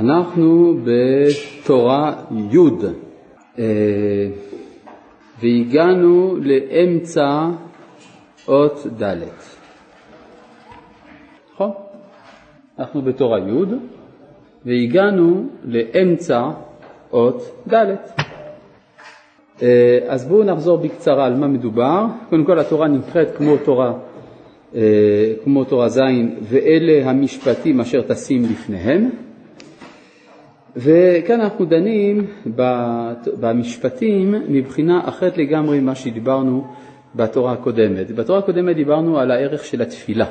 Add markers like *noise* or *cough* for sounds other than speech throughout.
אנחנו בתורה י' אה, והגענו לאמצע אות ד'. נכון? אנחנו בתורה י' והגענו לאמצע אות ד'. אה, אז בואו נחזור בקצרה על מה מדובר. קודם כל התורה נקראת כמו תורה, אה, כמו תורה ז' ואלה המשפטים אשר תשים לפניהם. וכאן אנחנו דנים במשפטים מבחינה אחרת לגמרי ממה שדיברנו בתורה הקודמת. בתורה הקודמת דיברנו על הערך של התפילה,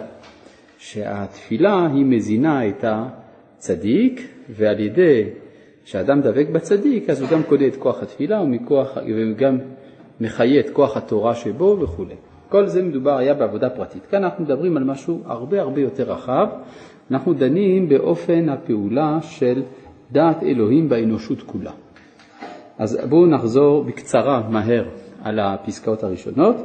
שהתפילה היא מזינה את הצדיק ועל ידי שאדם דבק בצדיק אז הוא גם קונה את כוח התפילה ומכוח, וגם מחיה את כוח התורה שבו וכו'. כל זה מדובר היה בעבודה פרטית. כאן אנחנו מדברים על משהו הרבה הרבה יותר רחב. אנחנו דנים באופן הפעולה של דעת אלוהים באנושות כולה. אז בואו נחזור בקצרה, מהר, על הפסקאות הראשונות.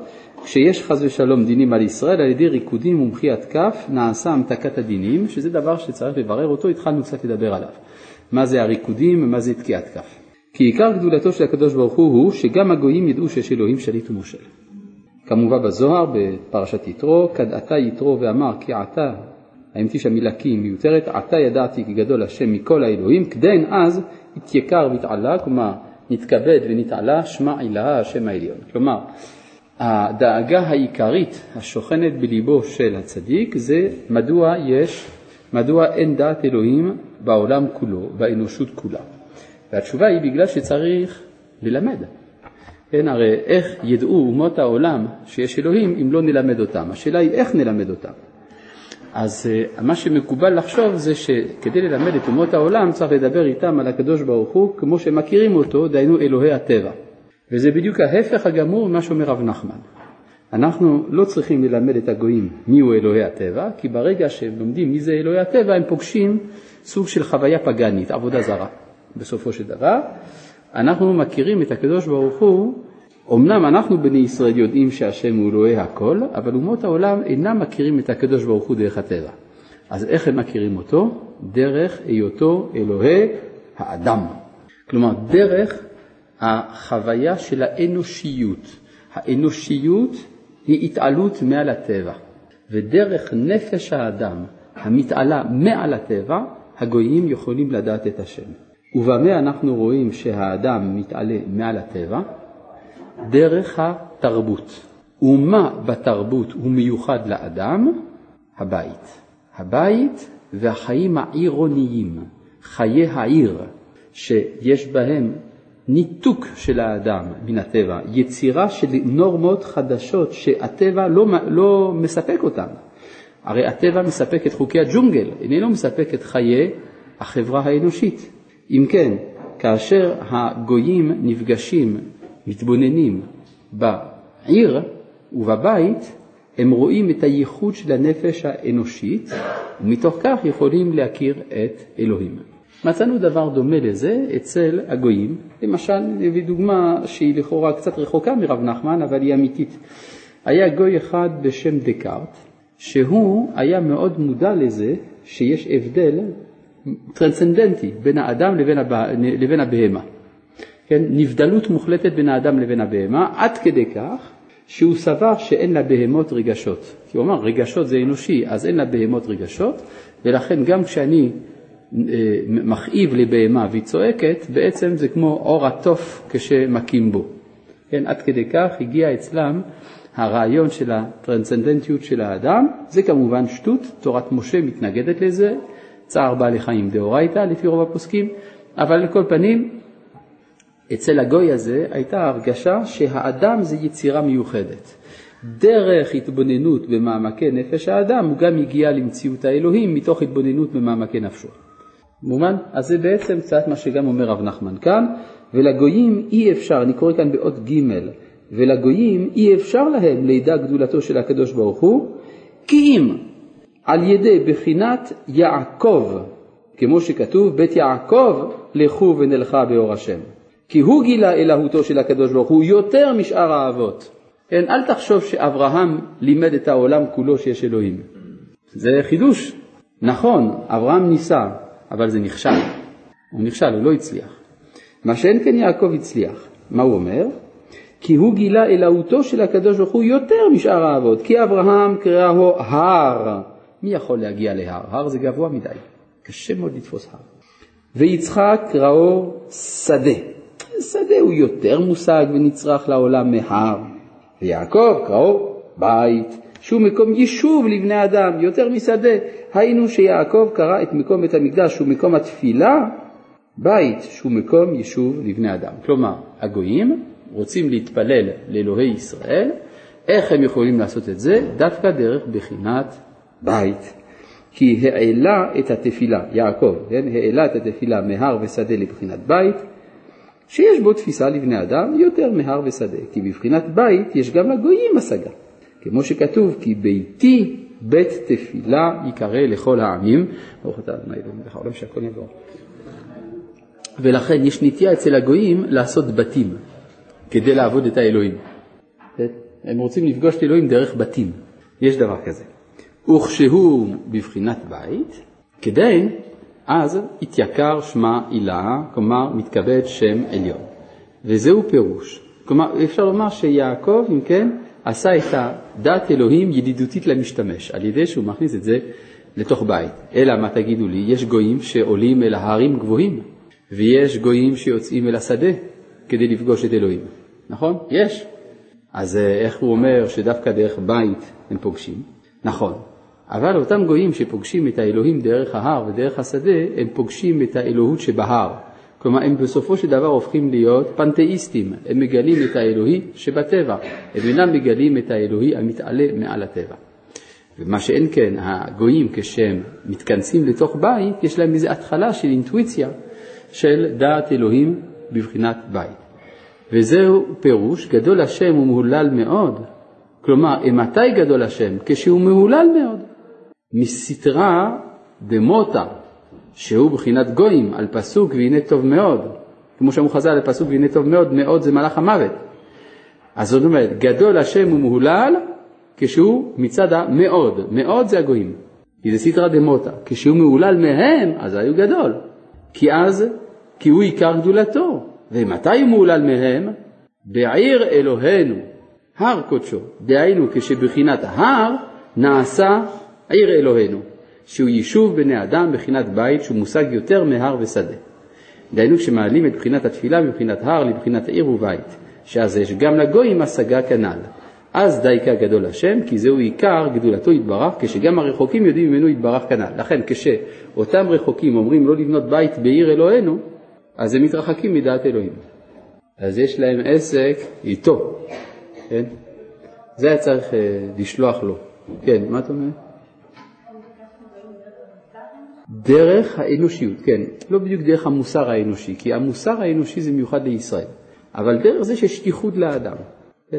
כשיש חס ושלום דינים על ישראל, על ידי ריקודים ומחיית כף נעשה המתקת הדינים, שזה דבר שצריך לברר אותו, התחלנו קצת לדבר עליו. מה זה הריקודים ומה זה תקיעת כף. כי עיקר גדולתו של הקדוש ברוך הוא הוא שגם הגויים ידעו שיש אלוהים שליט ומושל. כמובן בזוהר, בפרשת יתרו, כד עתה יתרו ואמר כי עתה האמת היא שהמילה כי היא מיותרת, עתה ידעתי כי גדול השם מכל האלוהים, כדין אז התייקר והתעלה, כלומר נתכבד ונתעלה, שמע עילה השם העליון. כלומר, הדאגה העיקרית השוכנת בליבו של הצדיק זה מדוע יש, מדוע אין דעת אלוהים בעולם כולו, באנושות כולה. והתשובה היא בגלל שצריך ללמד. כן, הרי איך ידעו אומות העולם שיש אלוהים אם לא נלמד אותם? השאלה היא איך נלמד אותם. אז אה, מה שמקובל לחשוב זה שכדי ללמד את אומות העולם צריך לדבר איתם על הקדוש ברוך הוא כמו שהם מכירים אותו, דהיינו אלוהי הטבע. וזה בדיוק ההפך הגמור ממה שאומר רב נחמן. אנחנו לא צריכים ללמד את הגויים מיהו אלוהי הטבע, כי ברגע שהם לומדים מי זה אלוהי הטבע הם פוגשים סוג של חוויה פגאנית, עבודה זרה. בסופו של דבר, אנחנו מכירים את הקדוש ברוך הוא אמנם אנחנו בני ישראל יודעים שהשם הוא אלוהי הכל, אבל אומות העולם אינם מכירים את הקדוש ברוך הוא דרך הטבע. אז איך הם מכירים אותו? דרך היותו אלוהי האדם. כלומר, דרך החוויה של האנושיות. האנושיות היא התעלות מעל הטבע, ודרך נפש האדם המתעלה מעל הטבע, הגויים יכולים לדעת את השם. ובמה אנחנו רואים שהאדם מתעלה מעל הטבע? דרך התרבות. ומה בתרבות הוא מיוחד לאדם? הבית. הבית והחיים העירוניים, חיי העיר, שיש בהם ניתוק של האדם מן הטבע, יצירה של נורמות חדשות שהטבע לא, לא מספק אותן. הרי הטבע מספק את חוקי הג'ונגל, איננו מספק את חיי החברה האנושית. אם כן, כאשר הגויים נפגשים מתבוננים בעיר ובבית, הם רואים את הייחוד של הנפש האנושית, ומתוך כך יכולים להכיר את אלוהים. מצאנו דבר דומה לזה אצל הגויים, למשל, נביא דוגמה שהיא לכאורה קצת רחוקה מרב נחמן, אבל היא אמיתית. היה גוי אחד בשם דקארט, שהוא היה מאוד מודע לזה שיש הבדל טרנסצנדנטי בין האדם לבין, הבה, לבין הבהמה. כן, נבדלות מוחלטת בין האדם לבין הבהמה, עד כדי כך שהוא סבר שאין לבהמות רגשות. כי הוא אמר, רגשות זה אנושי, אז אין לבהמות רגשות, ולכן גם כשאני אה, מכאיב לבהמה והיא צועקת, בעצם זה כמו אור התוף כשמכים בו. כן, עד כדי כך הגיע אצלם הרעיון של הטרנסצנדנטיות של האדם, זה כמובן שטות, תורת משה מתנגדת לזה, צער בעלי חיים דאורייתא לפי רוב הפוסקים, אבל על כל פנים אצל הגוי הזה הייתה הרגשה שהאדם זה יצירה מיוחדת. דרך התבוננות במעמקי נפש האדם הוא גם הגיע למציאות האלוהים מתוך התבוננות במעמקי נפשו. מובן? אז זה בעצם קצת מה שגם אומר רב נחמן כאן, ולגויים אי אפשר, אני קורא כאן באות ג', ולגויים אי אפשר להם לידע גדולתו של הקדוש ברוך הוא, כי אם על ידי בחינת יעקב, כמו שכתוב, בית יעקב לכו ונלכה באור השם. כי הוא גילה אלוהותו של הקדוש ברוך הוא יותר משאר האבות. כן, אל תחשוב שאברהם לימד את העולם כולו שיש אלוהים. זה חידוש. נכון, אברהם ניסה, אבל זה נכשל. הוא נכשל, הוא לא הצליח. מה שאין כן יעקב הצליח. מה הוא אומר? כי הוא גילה אלוהותו של הקדוש ברוך הוא יותר משאר האבות, כי אברהם קראהו הר. מי יכול להגיע להר? הר זה גבוה מדי, קשה מאוד לתפוס הר. ויצחק קראו שדה. שדה הוא יותר מושג ונצרך לעולם מהר. ויעקב קראו בית, שהוא מקום יישוב לבני אדם, יותר משדה. היינו שיעקב קרא את מקום בית המקדש, שהוא מקום התפילה, בית שהוא מקום יישוב לבני אדם. כלומר, הגויים רוצים להתפלל לאלוהי ישראל, איך הם יכולים לעשות את זה? דווקא דרך בחינת בית. כי העלה את התפילה, יעקב, כן? העלה את התפילה מהר ושדה לבחינת בית, שיש בו תפיסה לבני אדם יותר מהר ושדה, כי בבחינת בית יש גם לגויים השגה, כמו שכתוב, כי ביתי בית תפילה יקרא לכל העמים, ברוך אתה אדוני אלוהים לך העולם שהכל יבוא. ולכן יש נטייה אצל הגויים לעשות בתים כדי לעבוד את האלוהים. הם רוצים לפגוש את אלוהים דרך בתים, יש דבר כזה. וכשהוא בבחינת בית, כדי, אז התייקר שמה עילה, כלומר מתכבד שם עליון. וזהו פירוש. כלומר, אפשר לומר שיעקב, אם כן, עשה את הדת אלוהים ידידותית למשתמש, על ידי שהוא מכניס את זה לתוך בית. אלא מה תגידו לי, יש גויים שעולים אל ההרים גבוהים, ויש גויים שיוצאים אל השדה כדי לפגוש את אלוהים. נכון? יש. אז אה, איך הוא אומר שדווקא דרך בית הם פוגשים? נכון. אבל אותם גויים שפוגשים את האלוהים דרך ההר ודרך השדה, הם פוגשים את האלוהות שבהר. כלומר, הם בסופו של דבר הופכים להיות פנתאיסטים, הם מגלים את האלוהי שבטבע, הם אינם מגלים את האלוהי המתעלה מעל הטבע. ומה שאין כן, הגויים כשהם מתכנסים לתוך בית, יש להם איזו התחלה של אינטואיציה של דעת אלוהים בבחינת בית. וזהו פירוש, גדול השם ומהולל מאוד. כלומר, מתי גדול השם? כשהוא מהולל מאוד. מסתרה דמוטה, שהוא בחינת גויים, על פסוק והנה טוב מאוד. כמו שאמרו חז"ל פסוק והנה טוב מאוד, מאוד זה מלאך המוות. אז זאת אומרת, גדול השם ומהולל כשהוא מצד המאוד, מאוד זה הגויים, כי זה סתרא דמוטה. כשהוא מהולל מהם, אז היו גדול. כי אז, כי הוא עיקר גדולתו. ומתי הוא מהולל מהם? בעיר אלוהינו, הר קודשו. דהיינו, כשבחינת ההר נעשה עיר אלוהינו, שהוא יישוב בני אדם בחינת בית שהוא מושג יותר מהר ושדה. דהיינו כשמעלים את בחינת התפילה מבחינת הר לבחינת עיר ובית, שאז יש גם לגויים השגה כנ"ל. אז דייקה גדול השם, כי זהו עיקר גדולתו יתברך, כשגם הרחוקים יודעים ממנו יתברך כנ"ל. לכן כשאותם רחוקים אומרים לא לבנות בית בעיר אלוהינו, אז הם מתרחקים מדעת אלוהים. אז יש להם עסק איתו, כן? זה היה צריך uh, לשלוח לו. כן, מה אתה אומר? דרך האנושיות, כן, לא בדיוק דרך המוסר האנושי, כי המוסר האנושי זה מיוחד לישראל, אבל דרך זה שיש שליחות לאדם. כן?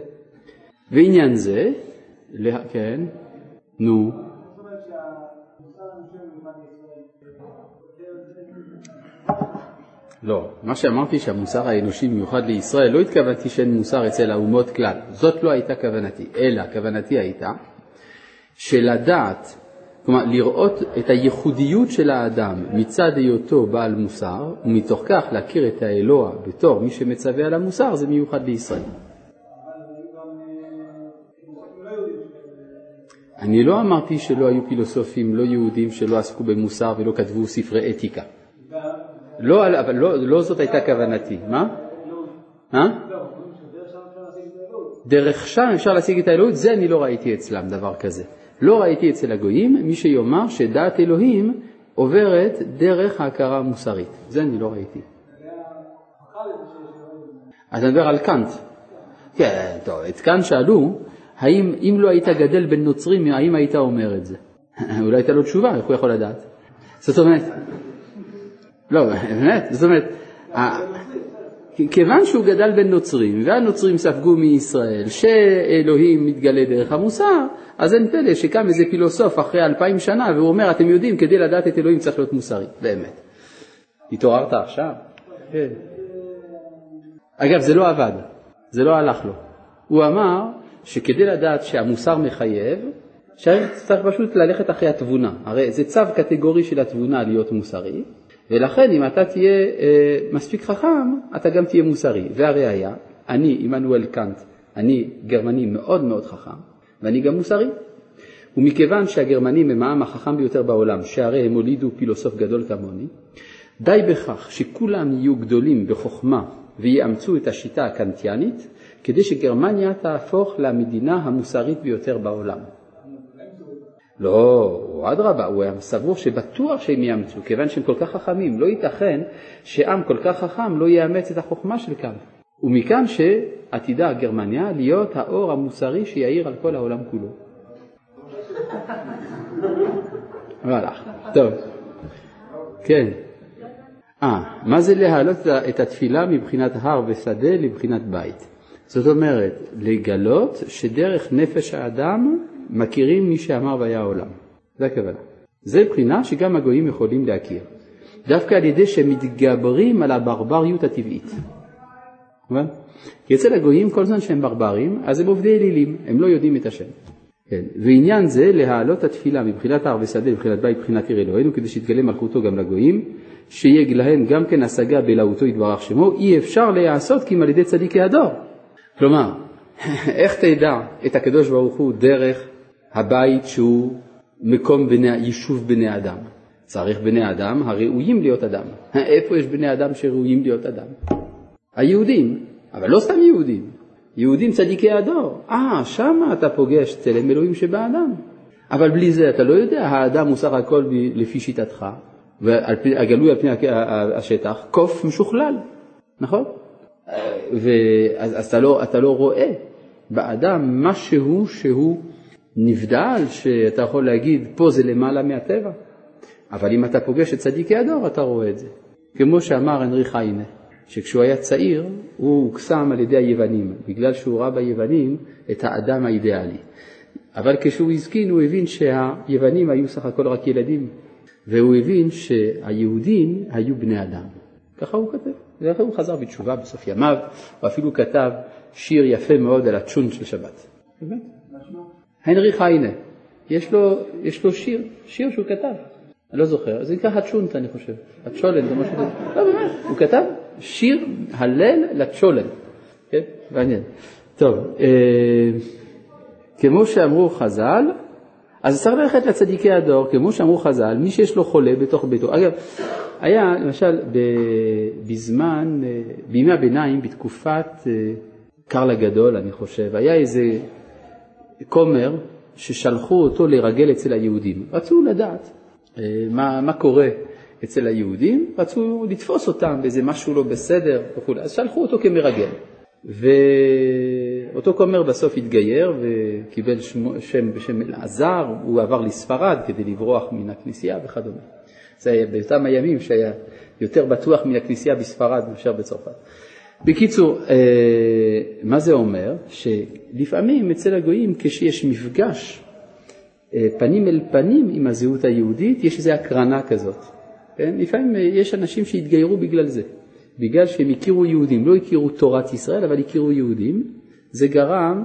ועניין זה, לה, כן, נו. לא, מה שאמרתי שהמוסר האנושי מיוחד לישראל, לא התכוונתי שאין מוסר אצל האומות כלל, זאת לא הייתה כוונתי, אלא כוונתי הייתה שלדעת כלומר, לראות את הייחודיות של האדם מצד היותו בעל מוסר, ומתוך כך להכיר את האלוה בתור מי שמצווה על המוסר, זה מיוחד לישראל. אני לא אמרתי שלא היו פילוסופים לא יהודים שלא עסקו במוסר ולא כתבו ספרי אתיקה. לא, אבל לא, לא זאת הייתה כוונתי. מה? אה? דרך שם אפשר להשיג את האלוהות, זה אני לא ראיתי אצלם דבר כזה. לא ראיתי אצל הגויים מי שיאמר שדעת אלוהים עוברת דרך ההכרה המוסרית. זה אני לא ראיתי. אתה מדבר על קאנט. כן, טוב, את קאנט שאלו, האם אם לא היית גדל בין נוצרים, האם היית אומר את זה? *laughs* אולי הייתה לו תשובה, איך הוא יכול לדעת? זאת אומרת, לא, באמת, זאת אומרת, כיוון שהוא גדל בין נוצרים, והנוצרים ספגו מישראל שאלוהים מתגלה דרך המוסר, אז אין פלא שקם איזה פילוסוף אחרי אלפיים שנה והוא אומר, אתם יודעים, כדי לדעת את אלוהים צריך להיות מוסרי, באמת. התעוררת עכשיו? כן. אגב, זה לא עבד, זה לא הלך לו. הוא אמר שכדי לדעת שהמוסר מחייב, צריך פשוט ללכת אחרי התבונה. הרי זה צו קטגורי של התבונה להיות מוסרי, ולכן אם אתה תהיה אה, מספיק חכם, אתה גם תהיה מוסרי. והראיה, אני, עמנואל קאנט, אני גרמני מאוד מאוד חכם, ואני גם מוסרי. ומכיוון שהגרמנים הם העם החכם ביותר בעולם, שהרי הם הולידו פילוסוף גדול כמוני, די בכך שכולם יהיו גדולים בחוכמה ויאמצו את השיטה הקנטיאנית, כדי שגרמניה תהפוך למדינה המוסרית ביותר בעולם. לא, הוא אדרבה, הוא היה סבור שבטוח שהם יאמצו, כיוון שהם כל כך חכמים. לא ייתכן שעם כל כך חכם לא יאמץ את החוכמה של כאן. ומכאן שעתידה גרמניה להיות האור המוסרי שיאיר על כל העולם כולו. *laughs* והלך. טוב. כן. אה, מה זה להעלות את התפילה מבחינת הר ושדה לבחינת בית? זאת אומרת, לגלות שדרך נפש האדם מכירים מי שאמר והיה העולם. זה הכוונה. זה בחינה שגם הגויים יכולים להכיר. דווקא על ידי שהם מתגברים על הברבריות הטבעית. כי אצל הגויים כל זמן שהם ברברים, אז הם עובדי אלילים, הם לא יודעים את השם. כן. ועניין זה להעלות התפילה מבחינת הר ושדה מבחינת בית מבחינת עיר אלוהינו כדי שיתגלה מלכותו גם לגויים, שיהיה להם גם כן השגה בלהותו יתברך שמו, אי אפשר להיעשות כי אם על ידי צדיקי הדור. כלומר, *laughs* איך תדע את הקדוש ברוך הוא דרך הבית שהוא מקום בני, יישוב בני אדם? צריך בני אדם הראויים להיות אדם. איפה יש בני אדם שראויים להיות אדם? היהודים, אבל לא סתם יהודים, יהודים צדיקי הדור. אה, שמה אתה פוגש צלם אלוהים שבאדם. אבל בלי זה אתה לא יודע, האדם הוא סך הכל לפי שיטתך, והגלוי על פני השטח, קוף משוכלל, נכון? ואז אתה לא, אתה לא רואה באדם משהו שהוא נבדל, שאתה יכול להגיד, פה זה למעלה מהטבע. אבל אם אתה פוגש את צדיקי הדור, אתה רואה את זה. כמו שאמר הנרי חיינה, שכשהוא היה צעיר, הוא הוקסם על ידי היוונים, בגלל שהוא ראה ביוונים את האדם האידיאלי. אבל כשהוא הזקין, הוא הבין שהיוונים היו סך הכל רק ילדים, והוא הבין שהיהודים היו בני אדם. ככה הוא כותב. ואחרי הוא חזר בתשובה בסוף ימיו, הוא אפילו כתב שיר יפה מאוד על הצ'ון של שבת. הנרי חיינה, יש לו, יש לו שיר, שיר שהוא כתב, אני לא זוכר, זה נקרא הצ'ונט אני חושב, הצ'ולן זה משהו לא באמת, הוא כתב שיר הלל לצ'ולן, כן, מעניין. טוב, אה, כמו שאמרו חז"ל, אז צריך ללכת לצדיקי הדור, כמו שאמרו חז"ל, מי שיש לו חולה בתוך ביתו. אגב, היה למשל בזמן, אה, בימי הביניים, בתקופת אה, קרל הגדול, אני חושב, היה איזה כומר ששלחו אותו לרגל אצל היהודים. רצו לדעת אה, מה, מה קורה אצל היהודים, רצו לתפוס אותם באיזה משהו לא בסדר וכו', אז שלחו אותו כמרגל. ואותו כומר בסוף התגייר וקיבל שמו, שם בשם אלעזר, הוא עבר לספרד כדי לברוח מן הכנסייה וכדומה. זה היה באותם הימים שהיה יותר בטוח מן הכנסייה בספרד מאשר בצרפת. בקיצור, אה, מה זה אומר? שלפעמים אצל הגויים כשיש מפגש אה, פנים אל פנים עם הזהות היהודית, יש איזו הקרנה כזאת. כן? לפעמים יש אנשים שהתגיירו בגלל זה. בגלל שהם הכירו יהודים, לא הכירו תורת ישראל, אבל הכירו יהודים, זה גרם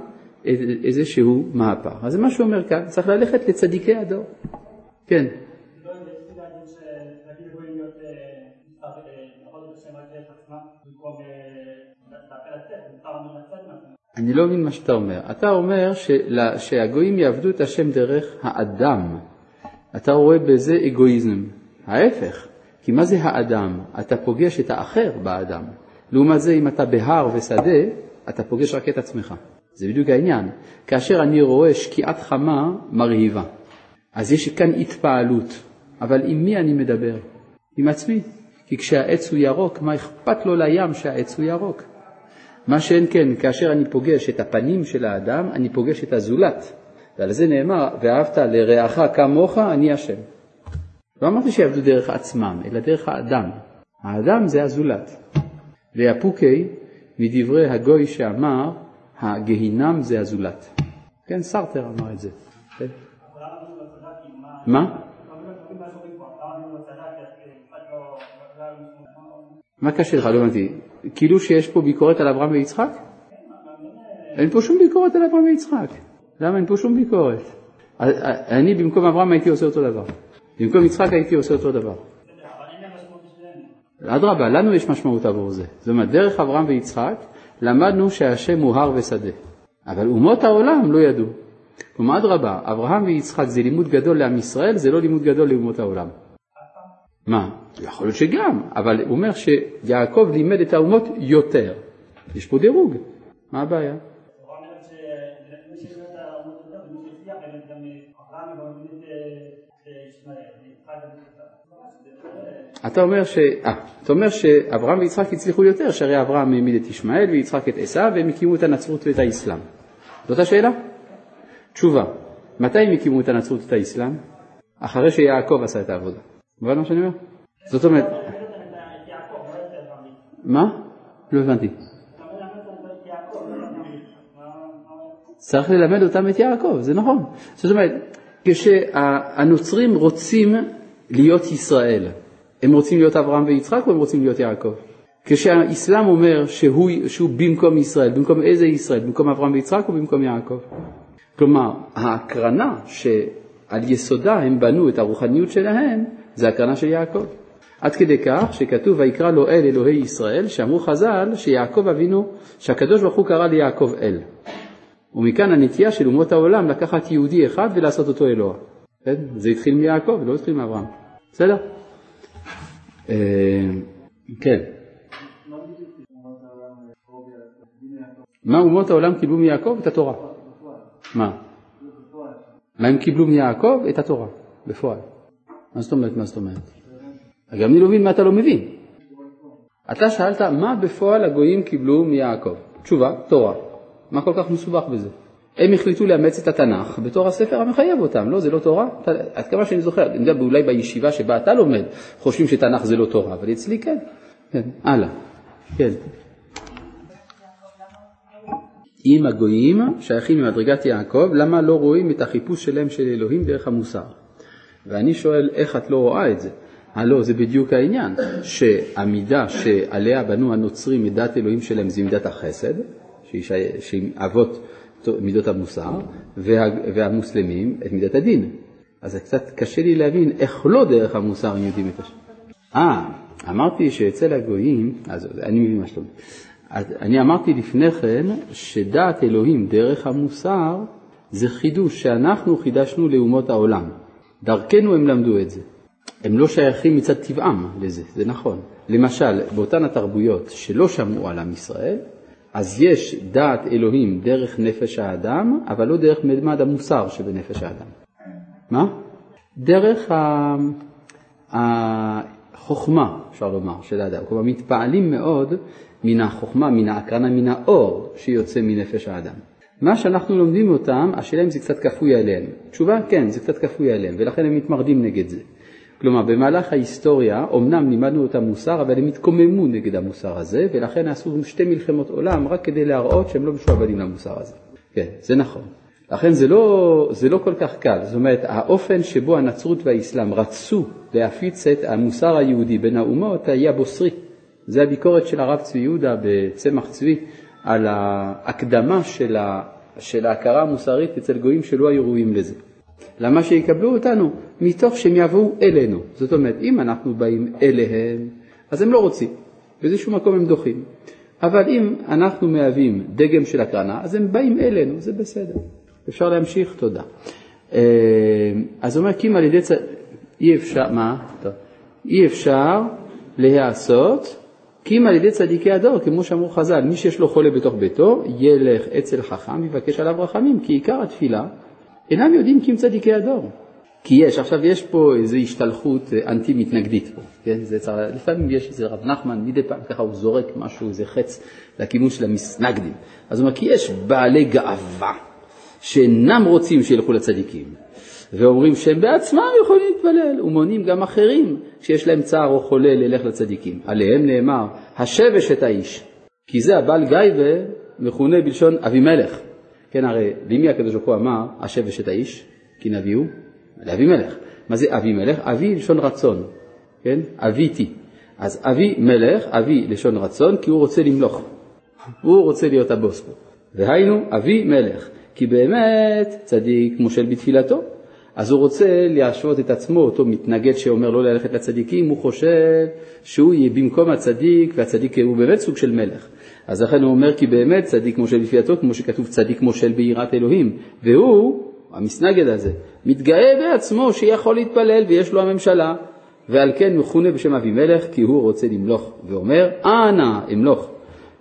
איזשהו מהפך. אז זה מה שהוא אומר כאן, צריך ללכת לצדיקי הדור. כן. אני לא מבין מה שאתה אומר. אתה אומר שהגויים יעבדו את השם דרך האדם. אתה רואה בזה אגואיזם. ההפך, כי מה זה האדם? אתה פוגש את האחר באדם. לעומת זה, אם אתה בהר ושדה, אתה פוגש רק את עצמך. זה בדיוק העניין. כאשר אני רואה שקיעת חמה מרהיבה, אז יש כאן התפעלות. אבל עם מי אני מדבר? עם עצמי. כי כשהעץ הוא ירוק, מה אכפת לו לים שהעץ הוא ירוק? מה שאין כן, כאשר אני פוגש את הפנים של האדם, אני פוגש את הזולת. ועל זה נאמר, ואהבת לרעך כמוך, אני השם. לא אמרתי שיעבדו דרך עצמם, אלא דרך האדם. האדם זה הזולת. ויפוקי מדברי הגוי שאמר, הגהינם זה הזולת. כן, סרטר אמר את זה. כן? מה? מה קשה לך? לא הבנתי. כאילו שיש פה ביקורת על אברהם ויצחק? אין פה שום ביקורת על אברהם ויצחק. למה אין פה שום ביקורת? אני במקום אברהם הייתי עושה אותו דבר. במקום יצחק הייתי עושה אותו דבר. אדרבה, לנו יש משמעות עבור זה. זאת אומרת, דרך אברהם ויצחק למדנו שהשם הוא הר ושדה, אבל אומות העולם לא ידעו. כלומר, אדרבה, אברהם ויצחק זה לימוד גדול לעם ישראל, זה לא לימוד גדול לאומות העולם. מה? יכול להיות שגם, אבל הוא אומר שיעקב לימד את האומות יותר. יש פה דירוג, מה הבעיה? אתה אומר, ש... 아, אתה אומר שאברהם ויצחק הצליחו יותר, שהרי אברהם העמיד את ישמעאל ויצחק את עשיו והם הקימו את הנצרות ואת האסלאם. זאת השאלה? תשובה, מתי הם הקימו את הנצרות ואת האסלאם? אחרי שיעקב עשה את העבודה. מובן מה שאני אומר? זאת אומרת... מה? לא הבנתי. צריך ללמד אותם את יעקב, זה נכון. זאת אומרת, כשהנוצרים רוצים להיות ישראל, הם רוצים להיות אברהם ויצחק או הם רוצים להיות יעקב? כשהאסלאם אומר שהוא, שהוא במקום ישראל, במקום איזה ישראל? במקום אברהם ויצחק או במקום יעקב? כלומר, ההקרנה שעל יסודה הם בנו את הרוחניות שלהם, זה הקרנה של יעקב. עד כדי כך שכתוב ויקרא לו אל אלוהי ישראל, שאמרו חז"ל שיעקב אבינו, שהקדוש ברוך הוא קרא ליעקב אל. ומכאן הנטייה של אומות העולם לקחת יהודי אחד ולעשות אותו אלוה. כן? זה התחיל מיעקב, לא התחיל מאברהם. בסדר? אה, כן. מה אומות העולם קיבלו מיעקב? את התורה. מה? מה הם קיבלו מיעקב? את התורה, בפועל. מה זאת אומרת? מה זאת אומרת? גם אני לא מבין מה אתה לא מבין. אתה שאלת מה בפועל הגויים קיבלו מיעקב. תשובה, תורה. מה כל כך מסובך בזה? הם החליטו לאמץ את התנ"ך בתור הספר המחייב אותם, לא, זה לא תורה? עד כמה שאני זוכר, אני יודע, אולי בישיבה שבה אתה לומד חושבים שתנ"ך זה לא תורה, אבל אצלי כן. כן, הלאה. כן. אם הגויים שייכים למדרגת יעקב, למה לא רואים את החיפוש שלהם של אלוהים דרך המוסר? ואני שואל, איך את לא רואה את זה? הלא, זה בדיוק העניין, שהמידה שעליה בנו הנוצרים את דת אלוהים שלהם זה מידת החסד, שהיא אבות מידות המוסר, וה, והמוסלמים את מידת הדין. אז קצת קשה לי להבין איך לא דרך המוסר הם יודעים את השם. אה, אמרתי שאצל הגויים, אז אני מבין מה שאתה אומר. אני אמרתי לפני כן שדעת אלוהים דרך המוסר זה חידוש שאנחנו חידשנו לאומות העולם. דרכנו הם למדו את זה. הם לא שייכים מצד טבעם לזה, זה נכון. למשל, באותן התרבויות שלא שמעו על עם ישראל, אז יש דעת אלוהים דרך נפש האדם, אבל לא דרך ממד המוסר שבנפש האדם. מה? דרך החוכמה, אפשר לומר, של האדם. כלומר, מתפעלים מאוד מן החוכמה, מן ההקרנה, מן האור שיוצא מנפש האדם. מה שאנחנו לומדים אותם, השאלה אם זה קצת כפוי עליהם. תשובה, כן, זה קצת כפוי עליהם, ולכן הם מתמרדים נגד זה. כלומר, במהלך ההיסטוריה, אמנם לימדנו אותם מוסר, אבל הם התקוממו נגד המוסר הזה, ולכן עשו שתי מלחמות עולם רק כדי להראות שהם לא משועבדים למוסר הזה. כן, זה נכון. לכן זה לא, זה לא כל כך קל. זאת אומרת, האופן שבו הנצרות והאסלאם רצו להפיץ את המוסר היהודי בין האומות היה בוסרי. זה הביקורת של הרב צבי יהודה בצמח צבי על ההקדמה של, ה, של ההכרה המוסרית אצל גויים שלא היו ראויים לזה. למה שיקבלו אותנו? מתוך שהם יבואו אלינו. זאת אומרת, אם אנחנו באים אליהם, אז הם לא רוצים, באיזשהו מקום הם דוחים. אבל אם אנחנו מהווים דגם של הקרנה, אז הם באים אלינו, זה בסדר. אפשר להמשיך? תודה. אה, אז הוא אומר, כי אם על ידי צ... אי אפשר, מה? טוב. אי אפשר להיעשות כי אם על ידי צדיקי הדור, כמו שאמרו חז"ל, מי שיש לו חולה בתוך ביתו, ילך אצל חכם ויבקש עליו רחמים, כי עיקר התפילה אינם יודעים כי הם צדיקי הדור. כי יש, עכשיו יש פה איזו השתלחות אה, אנטי מתנגדית פה, כן? זה צר... לפעמים יש איזה רב נחמן, מדי פעם ככה הוא זורק משהו, איזה חץ לכיוון של המסנגדים. אז הוא אומר, כי יש בעלי גאווה שאינם רוצים שילכו לצדיקים, ואומרים שהם בעצמם יכולים להתפלל, ומונים גם אחרים שיש להם צער או חולה ללך לצדיקים. עליהם נאמר, השבש את האיש, כי זה הבעל גייבה מכונה בלשון אבימלך. כן, הרי למי הקדוש ברוך הוא אמר, השבש את האיש? כי נביא הוא לאבימלך. מה זה אבימלך? אבי לשון רצון, כן? אביתי. אז אבי מלך, אבי לשון רצון, כי הוא רוצה למלוך. הוא רוצה להיות הבוס פה. והיינו, אבי מלך. כי באמת צדיק מושל בתפילתו, אז הוא רוצה להשוות את עצמו, אותו מתנגד שאומר לא ללכת לצדיקים, הוא חושב שהוא יהיה במקום הצדיק, והצדיק הוא באמת סוג של מלך. אז לכן הוא אומר כי באמת צדיק מושל לפי כמו שכתוב צדיק מושל ביראת אלוהים, והוא, המסנגד הזה, מתגאה בעצמו שיכול להתפלל ויש לו הממשלה, ועל כן מכונה בשם אבימלך כי הוא רוצה למלוך, ואומר אנא אמלוך.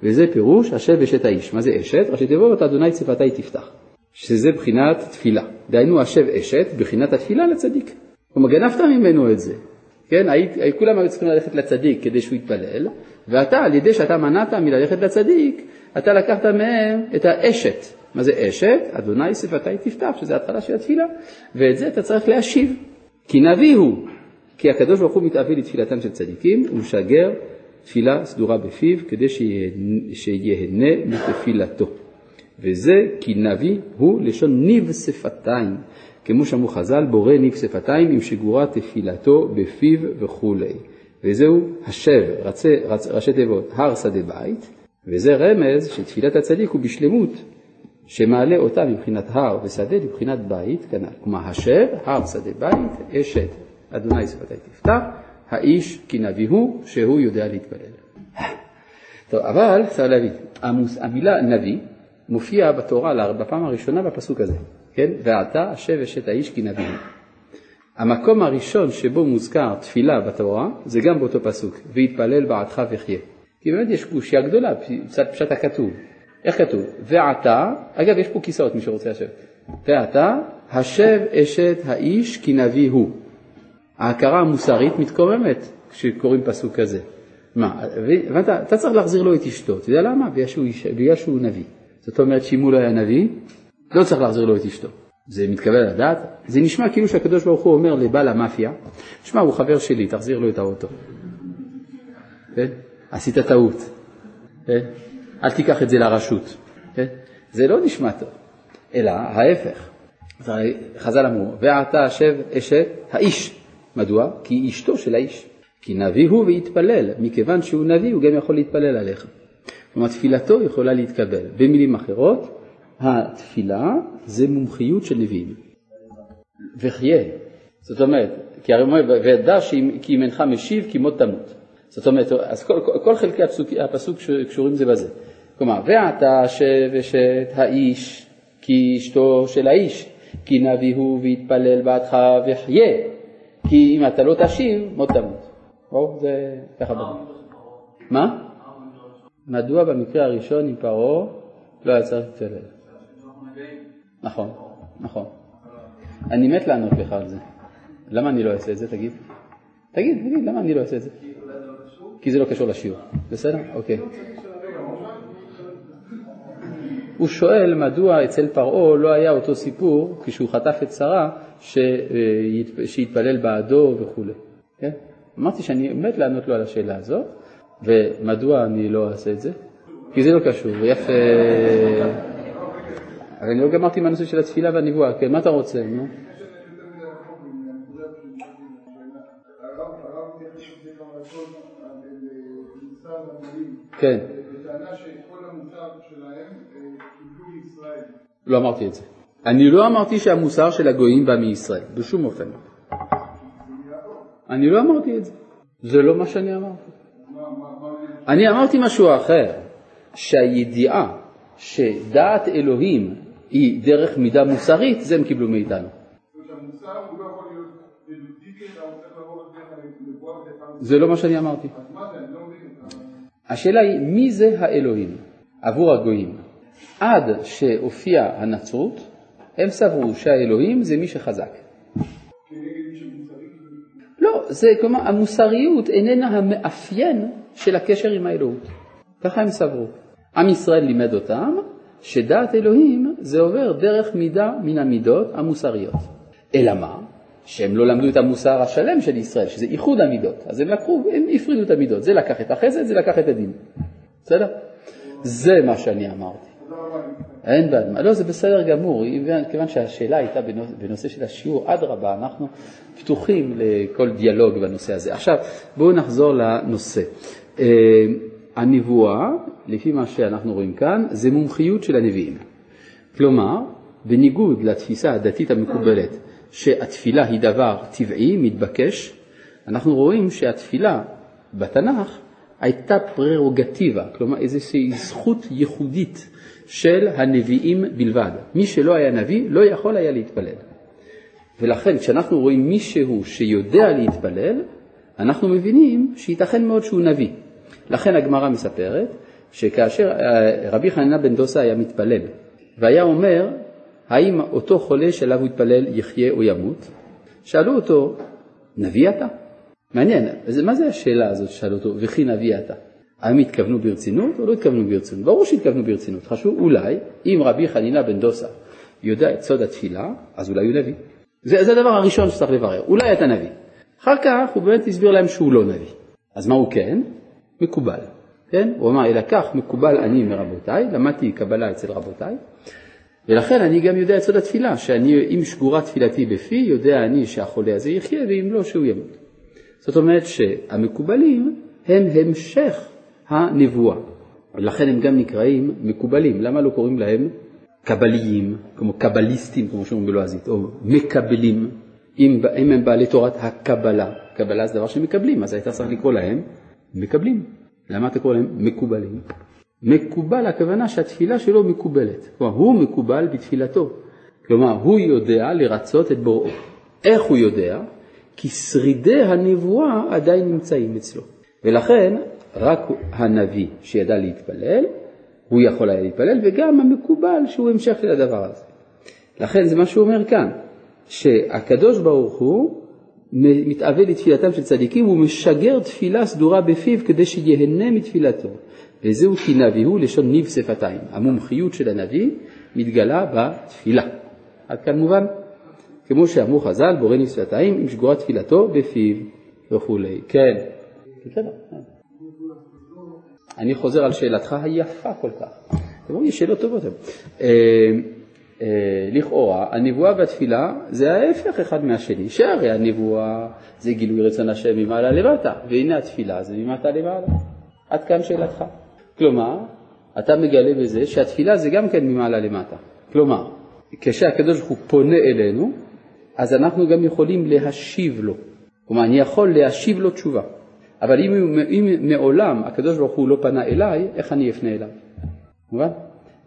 וזה פירוש השב אשת האיש. מה זה אשת? ראשי תיבות אדוני צפתי תפתח. שזה בחינת תפילה. דהיינו השב אשת, בחינת התפילה לצדיק. כלומר גנבת ממנו את זה. כן, היית, כולם היו צריכים ללכת לצדיק כדי שהוא יתפלל, ואתה, על ידי שאתה מנעת מללכת לצדיק, אתה לקחת מהם את האשת. מה זה אשת? אדוני שפתי תפתח, שזה התחלה של התפילה, ואת זה אתה צריך להשיב. כי נביא הוא, כי הקדוש ברוך הוא מתאווה לתפילתם של צדיקים, ומשגר תפילה סדורה בפיו, כדי שיהנה מתפילתו. וזה כי נביא הוא לשון ניב שפתיים, כמו שאמרו חז"ל, בורא ניב שפתיים עם שגורה תפילתו בפיו וכולי. וזהו השב, רצי, רצ, ראשי תיבות, הר שדה בית, וזה רמז שתפילת הצדיק הוא בשלמות, שמעלה אותה מבחינת הר ושדה לבחינת בית, כנ"ל. כלומר, השב, הר שדה בית, אשת, אדוני שפתי תפתח, האיש כי נביא הוא, שהוא יודע להתפלל. טוב, אבל צריך להבין, המילה נביא מופיע בתורה בפעם הראשונה בפסוק הזה, כן? ועתה השב אשת האיש כי נביא. המקום הראשון שבו מוזכר תפילה בתורה זה גם באותו פסוק, ויתפלל בעדך וחיה. כי באמת יש קושייה גדולה, פשט, פשט הכתוב. איך כתוב? ועתה, אגב יש פה כיסאות מי שרוצה לשבת. ועתה השב אשת האיש כי נביא הוא. ההכרה המוסרית מתקוממת כשקוראים פסוק כזה. מה, הבנת? אתה צריך להחזיר לו את אשתו, אתה יודע למה? בגלל שהוא, בגלל שהוא נביא. זאת אומרת שאם הוא לא היה נביא, לא צריך להחזיר לו את אשתו. זה מתקבל לדעת? זה נשמע כאילו שהקדוש ברוך הוא אומר לבעל המאפיה, שמע, הוא חבר שלי, תחזיר לו את האוטו. כן? עשית טעות. כן? אל תיקח את זה לרשות. כן? זה לא נשמע טוב, אלא ההפך. חז"ל אמרו, ועתה אשב אשת האיש. מדוע? כי אשתו של האיש. כי נביא הוא ויתפלל, מכיוון שהוא נביא הוא גם יכול להתפלל עליך. כלומר תפילתו יכולה להתקבל. במילים אחרות, התפילה זה מומחיות של נביאים. וחיה. זאת אומרת, כי הרי אומר, וידע כי אם אינך משיב כי מות תמות. זאת אומרת, אז כל, כל, כל חלקי הפסוק, הפסוק קשורים זה בזה. כלומר, ועתה שבשת האיש כי אשתו של האיש, כי נביא הוא ויתפלל בעדך וחיה, כי אם אתה לא תשיב, מות תמות. ברור? זה ככה ברור. מה? מדוע במקרה הראשון עם פרעה לא היה צריך להתפלל? נכון, נכון. אני מת לענות לך על זה. למה אני לא אעשה את זה? תגיד. תגיד, תגיד, למה אני לא אעשה את זה? כי זה לא קשור לשיעור. בסדר? אוקיי. הוא שואל מדוע אצל פרעה לא היה אותו סיפור כשהוא חטף את שרה שיתפלל בעדו וכולי. כן? אמרתי שאני מת לענות לו על השאלה הזאת, ומדוע אני לא אעשה את זה? כי זה לא קשור, יפה. אבל אני לא גמרתי מהנושא של התפילה והנבואה, כן, מה אתה רוצה, נו? כן. לא אמרתי את זה. אני לא אמרתי שהמוסר של הגויים בא מישראל, בשום אופן. אני לא אמרתי את זה. זה לא מה שאני אמרתי. אני אמרתי משהו אחר, שהידיעה שדעת אלוהים היא דרך מידה מוסרית, זה הם קיבלו מאיתנו. זה לא מה שאני אמרתי. השאלה היא, מי זה האלוהים עבור הגויים? עד שהופיעה הנצרות, הם סברו שהאלוהים זה מי שחזק. לא, זה כלומר, המוסריות איננה המאפיין של הקשר עם האלוהות. ככה הם סברו. עם ישראל לימד אותם שדעת אלוהים זה עובר דרך מידה מן המידות המוסריות. אלא מה? שהם לא למדו את המוסר השלם של ישראל, שזה איחוד המידות. אז הם לקחו, הם הפרידו את המידות. זה לקח את החסד, זה לקח את הדין. בסדר? זה מה שאני אמרתי. אין בעד מה. לא, זה בסדר גמור, כיוון שהשאלה הייתה בנושא של השיעור, אדרבה, אנחנו פתוחים לכל דיאלוג בנושא הזה. עכשיו, בואו נחזור לנושא. אה, הנבואה, לפי מה שאנחנו רואים כאן, זה מומחיות של הנביאים. כלומר, בניגוד לתפיסה הדתית המקובלת, שהתפילה היא דבר טבעי, מתבקש, אנחנו רואים שהתפילה בתנ"ך הייתה פררוגטיבה, כלומר איזושהי זכות ייחודית של הנביאים בלבד. מי שלא היה נביא לא יכול היה להתפלל. ולכן כשאנחנו רואים מישהו שיודע להתפלל, אנחנו מבינים שייתכן מאוד שהוא נביא. לכן הגמרא מספרת שכאשר אה, רבי חנינא בן דוסה היה מתפלל והיה אומר האם אותו חולה שאליו הוא התפלל יחיה או ימות, שאלו אותו, נביא אתה? מעניין, מה זה השאלה הזאת ששאלו אותו, וכי נביא אתה? האם התכוונו ברצינות או לא התכוונו ברצינות? ברור שהתכוונו ברצינות, חשוב אולי, אם רבי חנינא בן דוסה יודע את סוד התפילה, אז אולי הוא נביא. זה, זה הדבר הראשון שצריך לברר, אולי אתה נביא. אחר כך הוא באמת הסביר להם שהוא לא נביא. אז מה הוא כן? מקובל. כן? הוא אמר, אלא כך מקובל אני מרבותיי, למדתי קבלה אצל רבותיי, ולכן אני גם יודע את סוד התפילה, שאם שגורה תפילתי בפי, יודע אני שהחולה הזה יחיה, ואם לא, שהוא ימות. זאת אומרת שהמקובלים הם המשך הנבואה, ולכן הם גם נקראים מקובלים. למה לא קוראים להם קבליים, כמו קבליסטים, כמו שאומרים בלועזית, או מקבלים, אם, אם הם בעלי תורת הקבלה. קבלה זה דבר שמקבלים, אז היית צריך לקרוא להם מקבלים. למה אתה קורא להם מקובלים? מקובל הכוונה שהתפילה שלו מקובלת. כלומר, הוא מקובל בתפילתו. כלומר, הוא יודע לרצות את בוראו. איך הוא יודע? כי שרידי הנבואה עדיין נמצאים אצלו. ולכן, רק הנביא שידע להתפלל, הוא יכול היה להתפלל, וגם המקובל שהוא המשך של הדבר הזה. לכן זה מה שהוא אומר כאן, שהקדוש ברוך הוא מתאבל לתפילתם של צדיקים, הוא משגר תפילה סדורה בפיו כדי שיהנה מתפילתו. וזהו כי נביא הוא לשון ניב שפתיים. המומחיות של הנביא מתגלה בתפילה. עד כאן מובן? כמו שאמרו חז"ל, בורא ניב שפתיים עם שגורת תפילתו בפיו וכולי. כן. אני חוזר על שאלתך היפה כל כך. אתם רואים, שאלות טובות. אה, לכאורה, הנבואה והתפילה זה ההפך אחד מהשני, שהרי הנבואה זה גילוי רצון השם ממעלה למטה, והנה התפילה זה ממטה למעלה. עד כאן שאלתך. כלומר, אתה מגלה בזה שהתפילה זה גם כן ממעלה למטה. כלומר, כשהקדוש ברוך הוא פונה אלינו, אז אנחנו גם יכולים להשיב לו. כלומר, אני יכול להשיב לו תשובה. אבל אם, אם מעולם הקדוש ברוך הוא לא פנה אליי, איך אני אפנה אליו? מובן?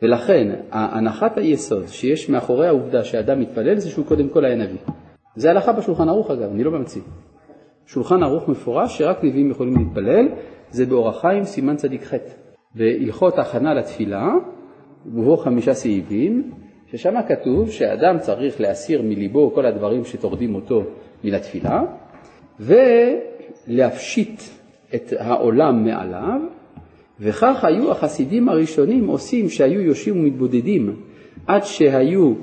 ולכן, הנחת היסוד שיש מאחורי העובדה שאדם מתפלל זה שהוא קודם כל היה נביא. זה הלכה בשולחן ערוך אגב, אני לא ממציא. שולחן ערוך מפורש שרק נביאים יכולים להתפלל, זה באורח חיים סימן צדיק ח'. בהלכות הכנה לתפילה, ובו חמישה סעיפים, ששם כתוב שאדם צריך להסיר מליבו כל הדברים שטורדים אותו מן התפילה, ולהפשיט את העולם מעליו, וכך היו החסידים הראשונים עושים שהיו יושבים ומתבודדים עד שהיו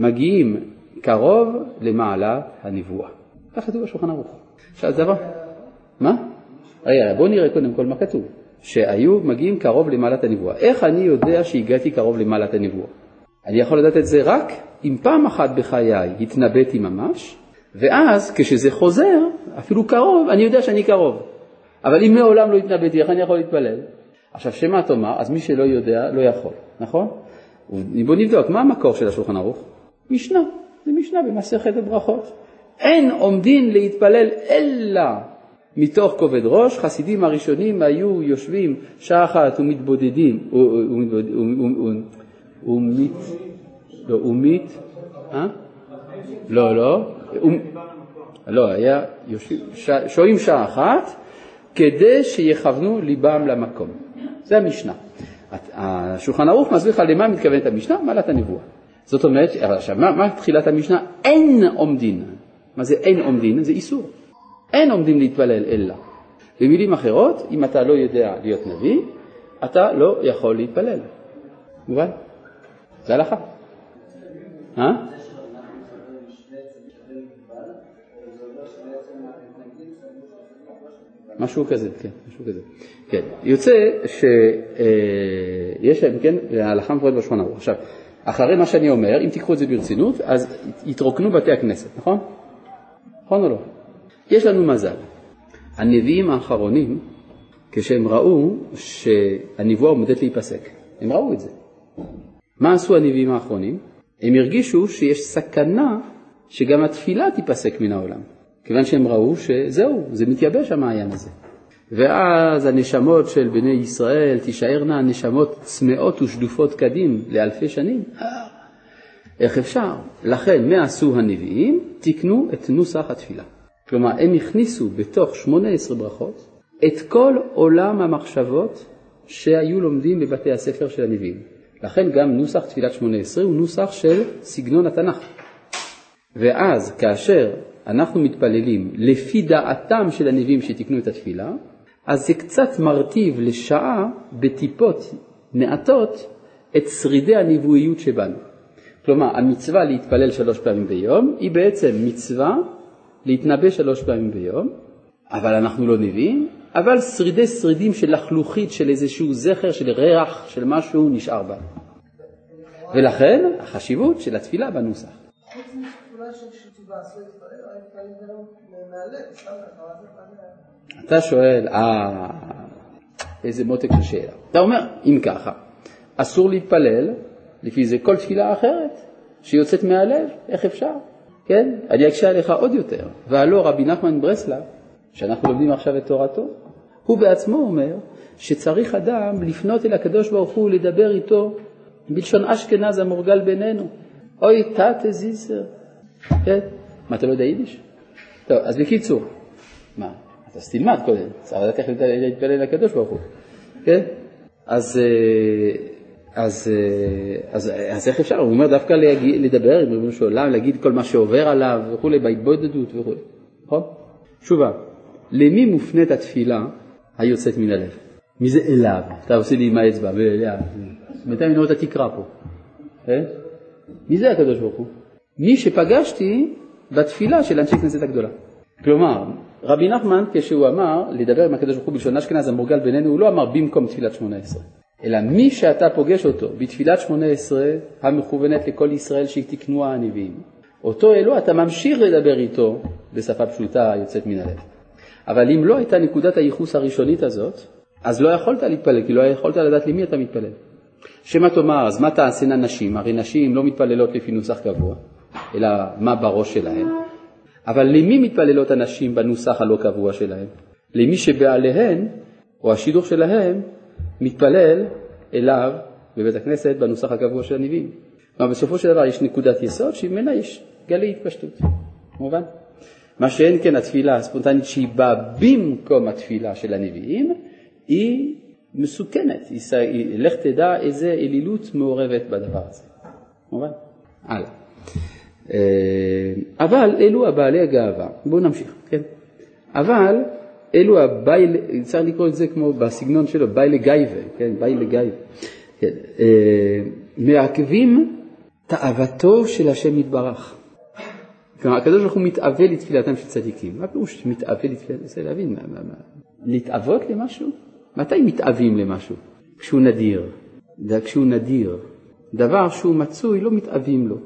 מגיעים קרוב למעלה הנבואה. כך כתוב בשולחן ערוך. עכשיו דבר, מה? רגע, בואו נראה קודם כל מה כתוב. שהיו מגיעים קרוב למעלת הנבואה. איך אני יודע שהגעתי קרוב למעלת הנבואה? אני יכול לדעת את זה רק אם פעם אחת בחיי התנבאתי ממש, ואז כשזה חוזר, אפילו קרוב, אני יודע שאני קרוב. אבל אם מעולם לא התנבאתי, איך אני יכול להתפלל? עכשיו, שמה תאמר? אז מי שלא יודע, לא יכול, נכון? בואו נבדוק, מה המקור של השולחן ערוך? משנה, זה משנה במסכת הברכות. אין עומדין להתפלל אלא מתוך כובד ראש, חסידים הראשונים היו יושבים שעה אחת ומתבודדים, ומית, לא, ומית, אה? לא, לא, לא, היה שוהים שעה אחת כדי שיכוונו ליבם למקום. זה המשנה. השולחן ערוך מסביר לך למה מתכוונת המשנה? מעלת הנבואה. זאת אומרת, עכשיו, מה, מה תחילת המשנה? אין עומדין. מה זה אין עומדין? זה איסור. אין עומדים להתפלל אלא. במילים אחרות, אם אתה לא יודע להיות נביא, אתה לא יכול להתפלל. מובן? זה הלכה. אה? משהו כזה, כן, משהו כזה. כן, יוצא שיש להם, כן, ההלכה מפורט בשולחן ערוך. עכשיו, אחרי מה שאני אומר, אם תיקחו את זה ברצינות, אז יתרוקנו בתי הכנסת, נכון? נכון או לא? יש לנו מזל. הנביאים האחרונים, כשהם ראו שהנבואה עומדת להיפסק, הם ראו את זה. מה עשו הנביאים האחרונים? הם הרגישו שיש סכנה שגם התפילה תיפסק מן העולם, כיוון שהם ראו שזהו, זה מתייבש המעיין הזה. ואז הנשמות של בני ישראל תישארנה נשמות צמאות ושדופות קדים לאלפי שנים. איך אפשר? לכן, מה עשו הנביאים? תיקנו את נוסח התפילה. כלומר, הם הכניסו בתוך 18 ברכות את כל עולם המחשבות שהיו לומדים בבתי הספר של הנביאים. לכן גם נוסח תפילת 18 הוא נוסח של סגנון התנ"ך. ואז כאשר אנחנו מתפללים לפי דעתם של הנביאים שתיקנו את התפילה, אז זה קצת מרטיב לשעה בטיפות מעטות את שרידי הנבואיות שבנו. כלומר, המצווה להתפלל שלוש פעמים ביום היא בעצם מצווה להתנבא שלוש פעמים ביום, אבל אנחנו לא נביאים, אבל שרידי שרידים של לחלוכית, של איזשהו זכר, של ריח, של משהו נשאר בה. ולכן החשיבות של התפילה בנוסח. אתה שואל, אה, איזה מותק של שאלה. אתה אומר, אם ככה, אסור להתפלל, לפי זה כל תפילה אחרת שיוצאת מהלב, איך אפשר? כן? אני אקשה עליך עוד יותר. והלא רבי נחמן ברסלב, שאנחנו לומדים עכשיו את תורתו, הוא בעצמו אומר שצריך אדם לפנות אל הקדוש ברוך הוא לדבר איתו בלשון אשכנז המורגל בינינו. אוי תת זיסר. כן? מה, אתה לא יודע יידיש? טוב, אז בקיצור? אז תלמד קודם, צריך לדעת איך להתפלל לקדוש ברוך הוא, כן? אז, אה, אז, אה, אז, אז איך אפשר? הוא אומר דווקא לדבר עם ריבונו של עולם, להגיד כל מה שעובר עליו וכולי, בהתבודדות וכולי, נכון? תשובה, למי מופנית התפילה היוצאת מן הלב? מי זה אליו? אתה עושה לי עם האצבע, ואליו. בינתיים אני רואה את התקרה פה. אה? מי זה הקדוש ברוך הוא? מי שפגשתי בתפילה של אנשי כנסת הגדולה. כלומר, רבי נחמן, כשהוא אמר לדבר עם הקדוש ברוך הוא בלשון אשכנז המורגל בינינו, הוא לא אמר במקום תפילת שמונה עשרה, אלא מי שאתה פוגש אותו בתפילת שמונה עשרה המכוונת לכל ישראל שתקנו הנביאים, אותו אלוה אתה ממשיך לדבר איתו בשפה פשוטה יוצאת מן הלב. אבל אם לא הייתה נקודת הייחוס הראשונית הזאת, אז לא יכולת להתפלל, כי לא יכולת לדעת למי אתה מתפלל. שמא תאמר, אז מה תעשינה נשים? הרי נשים לא מתפללות לפי נוסח קבוע, אלא מה בראש שלהן. אבל למי מתפללות הנשים בנוסח הלא קבוע שלהן? למי שבעליהן, או השידוך שלהן, מתפלל אליו בבית הכנסת בנוסח הקבוע של הנביאים. כלומר, בסופו של דבר יש נקודת יסוד שממנה יש גלי התפשטות, מובן? מה שאין כן התפילה הספונטנית שהיא באה במקום התפילה של הנביאים, היא מסוכנת, לך תדע איזה אלילות מעורבת בדבר הזה. מובן? הלאה. אה, אבל אלו הבעלי הגאווה, בואו נמשיך, כן? אבל אלו הבעלי, צריך לקרוא את זה כמו בסגנון שלו, בעלי גייבה, כן? בעלי גייבה. כן. אה, מעכבים תאוותו של השם יתברך. כלומר, הקדוש ברוך הוא מתאווה לתפילתם של צדיקים. מה פירוש מתאווה לתפילתם? זה להבין, מה, מה, מה, להתאוות למשהו? מתי מתאווים למשהו? כשהוא נדיר. כשהוא נדיר. דבר שהוא מצוי, לא מתאווים לו.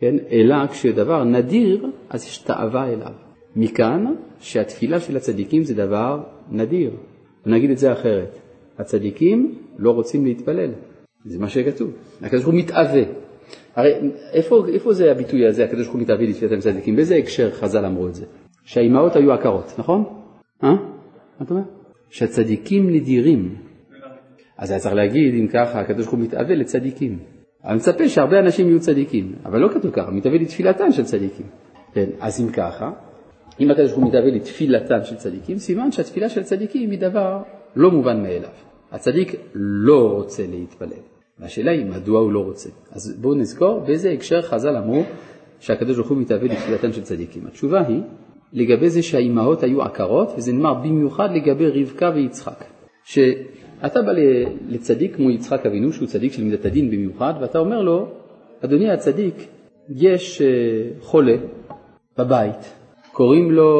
כן? אלא כשדבר נדיר, אז יש תאווה אליו. מכאן שהתפילה של הצדיקים זה דבר נדיר. ונגיד את זה אחרת, הצדיקים לא רוצים להתפלל, זה מה שכתוב. הקדוש ברוך הוא מתאווה. הרי איפה, איפה זה הביטוי הזה, הקדוש ברוך הוא מתאווה לתפילת הצדיקים? באיזה הקשר חז"ל אמרו את זה? שהאימהות היו עקרות, נכון? אה? מה אתה אומר? שהצדיקים נדירים. אז היה צריך להגיד, אם ככה, הקדוש ברוך הוא מתאווה לצדיקים. אני מצפה שהרבה אנשים יהיו צדיקים, אבל לא כתוב ככה, מתאווה לתפילתם של צדיקים. כן, אז אם ככה, אם הקדוש ברוך הוא מתאווה לתפילתם של צדיקים, סימן שהתפילה של צדיקים היא דבר לא מובן מאליו. הצדיק לא רוצה להתפלל. והשאלה היא מדוע הוא לא רוצה. אז בואו נזכור באיזה הקשר חז"ל אמרו שהקדוש ברוך הוא מתאווה לתפילתם של צדיקים. התשובה היא לגבי זה שהאימהות היו עקרות, וזה נאמר במיוחד לגבי רבקה ויצחק. שאתה בא לצדיק כמו יצחק אבינו, שהוא צדיק של מידת הדין במיוחד, ואתה אומר לו, אדוני הצדיק, יש אה, חולה בבית, קוראים לו,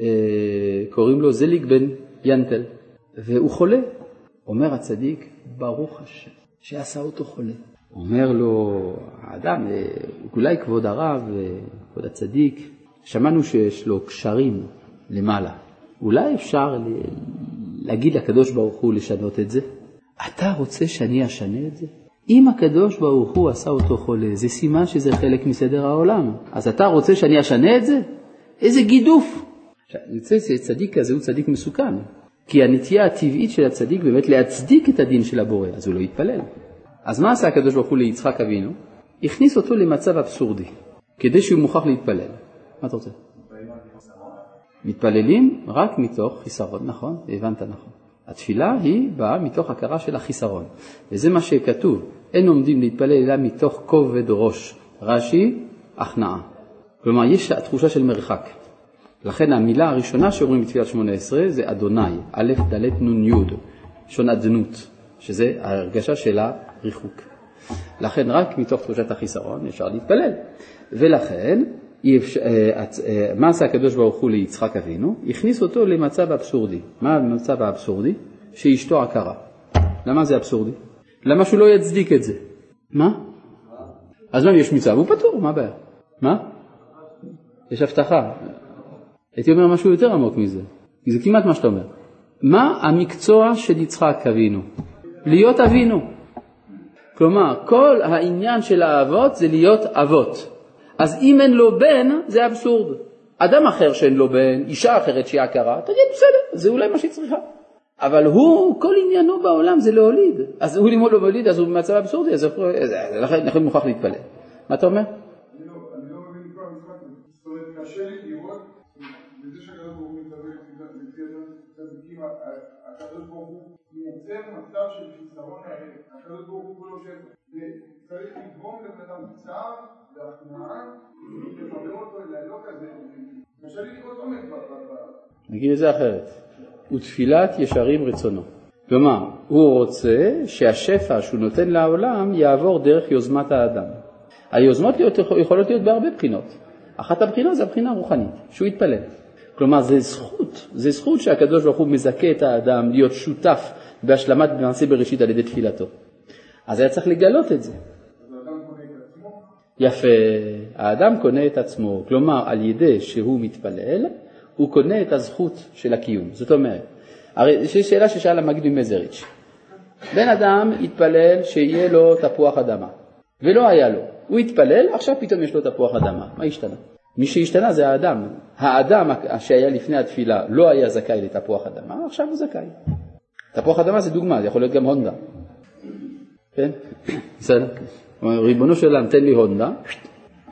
אה, קוראים לו זליג בן ינטל, והוא חולה. אומר הצדיק, ברוך השם, שעשה אותו חולה. אומר לו האדם, אה, אולי כבוד הרב, כבוד הצדיק, שמענו שיש לו קשרים למעלה. אולי אפשר להגיד לקדוש ברוך הוא לשנות את זה? אתה רוצה שאני אשנה את זה? אם הקדוש ברוך הוא עשה אותו חולה, זה סימן שזה חלק מסדר העולם. אז אתה רוצה שאני אשנה את זה? איזה גידוף. יוצא שצדיק כזה הוא צדיק מסוכן, כי הנטייה הטבעית של הצדיק באמת להצדיק את הדין של הבורא, אז הוא לא יתפלל. אז מה עשה הקדוש ברוך הוא ליצחק אבינו? הכניס אותו למצב אבסורדי, כדי שהוא מוכרח להתפלל. מה אתה רוצה? מתפללים רק מתוך חיסרון, נכון? הבנת נכון. התפילה היא באה מתוך הכרה של החיסרון, וזה מה שכתוב, אין עומדים להתפלל אלא מתוך כובד ראש. רש"י, הכנעה. כלומר, יש תחושה של מרחק. לכן המילה הראשונה שאומרים בתפילת שמונה עשרה זה אדוני, א', ד', נ', י', לשון אדנות, שזה ההרגשה של הריחוק. לכן רק מתוך תחושת החיסרון אפשר להתפלל. ולכן, מה עשה הקדוש ברוך הוא ליצחק אבינו? הכניס אותו למצב אבסורדי. מה המצב האבסורדי? שאשתו עקרה. למה זה אבסורדי? למה שהוא לא יצדיק את זה? מה? אז מה, יש מצווה? הוא פטור, מה הבעיה? מה? יש הבטחה. הייתי אומר משהו יותר עמוק מזה, זה כמעט מה שאתה אומר. מה המקצוע של יצחק אבינו? להיות אבינו. כלומר, כל העניין של האבות זה להיות אבות. אז אם אין לו בן, זה אבסורד. אדם אחר שאין לו בן, אישה אחרת שהיא עקרה, תגיד, בסדר, זה אולי מה שהיא צריכה. אבל הוא, כל עניינו בעולם זה להוליד. אז הוא לימוד לא מוליד, אז הוא במצב אבסורדי, אז לכן מוכרח להתפלל. מה אתה אומר? לא, לא הקדוש ברוך הוא כולו שפע. וצריך לגרום לבן אדם צער נגיד את זה אחרת. ותפילת ישרים רצונו. כלומר, הוא רוצה שהשפע שהוא נותן לעולם יעבור דרך יוזמת האדם. היוזמות יכולות להיות בהרבה בחינות. אחת הבחינות זה הבחינה הרוחנית, שהוא יתפלל. כלומר, זה זכות, זה זכות שהקדוש ברוך הוא מזכה את האדם להיות שותף בהשלמת מעשה בראשית על ידי תפילתו. אז היה צריך לגלות את זה. יפה, האדם קונה את עצמו, כלומר על ידי שהוא מתפלל, הוא קונה את הזכות של הקיום. זאת אומרת, הרי יש שאלה ששאל המגיד ממזריץ', בן אדם התפלל שיהיה לו תפוח אדמה, ולא היה לו. הוא התפלל, עכשיו פתאום יש לו תפוח אדמה. מה השתנה? מי שהשתנה זה האדם. האדם שהיה לפני התפילה לא היה זכאי לתפוח אדמה, עכשיו הוא זכאי. תפוח אדמה זה דוגמה, זה יכול להיות גם הונדה. כן? *coughs* בסדר? ריבונו של עולם, תן לי הונדה,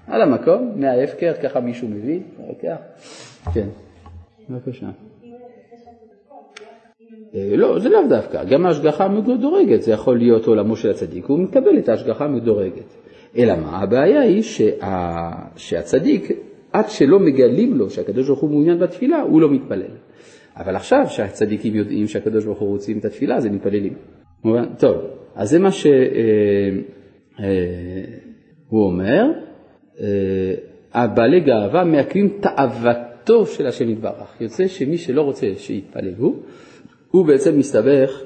על המקום, מההפקר, ככה מישהו מביא, לוקח. כן, בבקשה. אה, לא, זה לאו דווקא, גם ההשגחה המדורגת, זה יכול להיות עולמו של הצדיק, הוא מקבל את ההשגחה המדורגת. אלא מה, הבעיה היא שה... שהצדיק, עד שלא מגלים לו שהקדוש ברוך הוא מעוניין בתפילה, הוא לא מתפלל. אבל עכשיו שהצדיקים יודעים שהקדוש ברוך הוא רוצים את התפילה, אז הם מתפללים. טוב, אז זה מה שהוא אה, אה, אומר, הבעלי גאווה מעכבים תאוותו של השם יתברך. יוצא שמי שלא רוצה שיתפללו, הוא בעצם מסתבך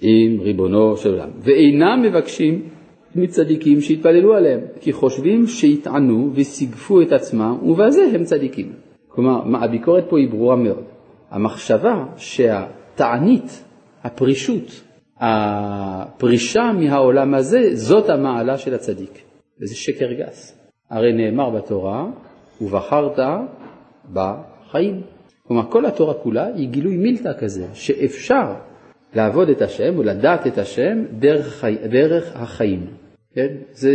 עם ריבונו של עולם. ואינם מבקשים מצדיקים שיתפללו עליהם, כי חושבים שיטענו וסיגפו את עצמם, ובזה הם צדיקים. כלומר, הביקורת פה היא ברורה מאוד. המחשבה שהתענית, הפרישות, הפרישה מהעולם הזה, זאת המעלה של הצדיק. וזה שקר גס. הרי נאמר בתורה, ובחרת בחיים. כלומר, כל התורה כולה היא גילוי מילתא כזה, שאפשר לעבוד את השם או לדעת את השם דרך, דרך החיים. כן? זה,